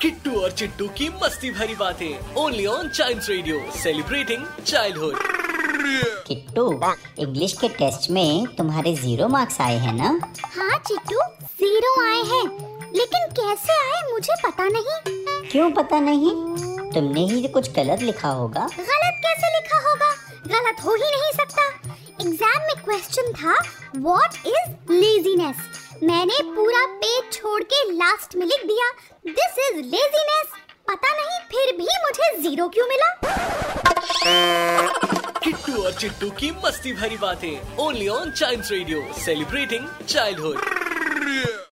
Kittu और चिट्टू की मस्ती भरी बातें only on child radio celebrating childhood Kittu English के टेस्ट में तुम्हारे ज़ीरो मार्क्स आए हैं ना? हाँ चिट्टू ज़ीरो आए हैं। लेकिन कैसे आए मुझे पता नहीं। क्यों पता नहीं? तुमने ही कुछ गलत लिखा होगा। गलत कैसे लिखा होगा? गलत हो ही नहीं सकता। एग्ज़ाम में क्वेश्चन था व्हाट इज़ लेजीनेस मैंने पूरा पेज छोड़ के लास्ट में लिख दिया। दिस इज़ लेजीनेस पता नहीं फिर भी मुझे ज़ीरो क्यों मिला? किट्टू और चिट्टू की मस्ती भरी बातें only on child radio celebrating childhood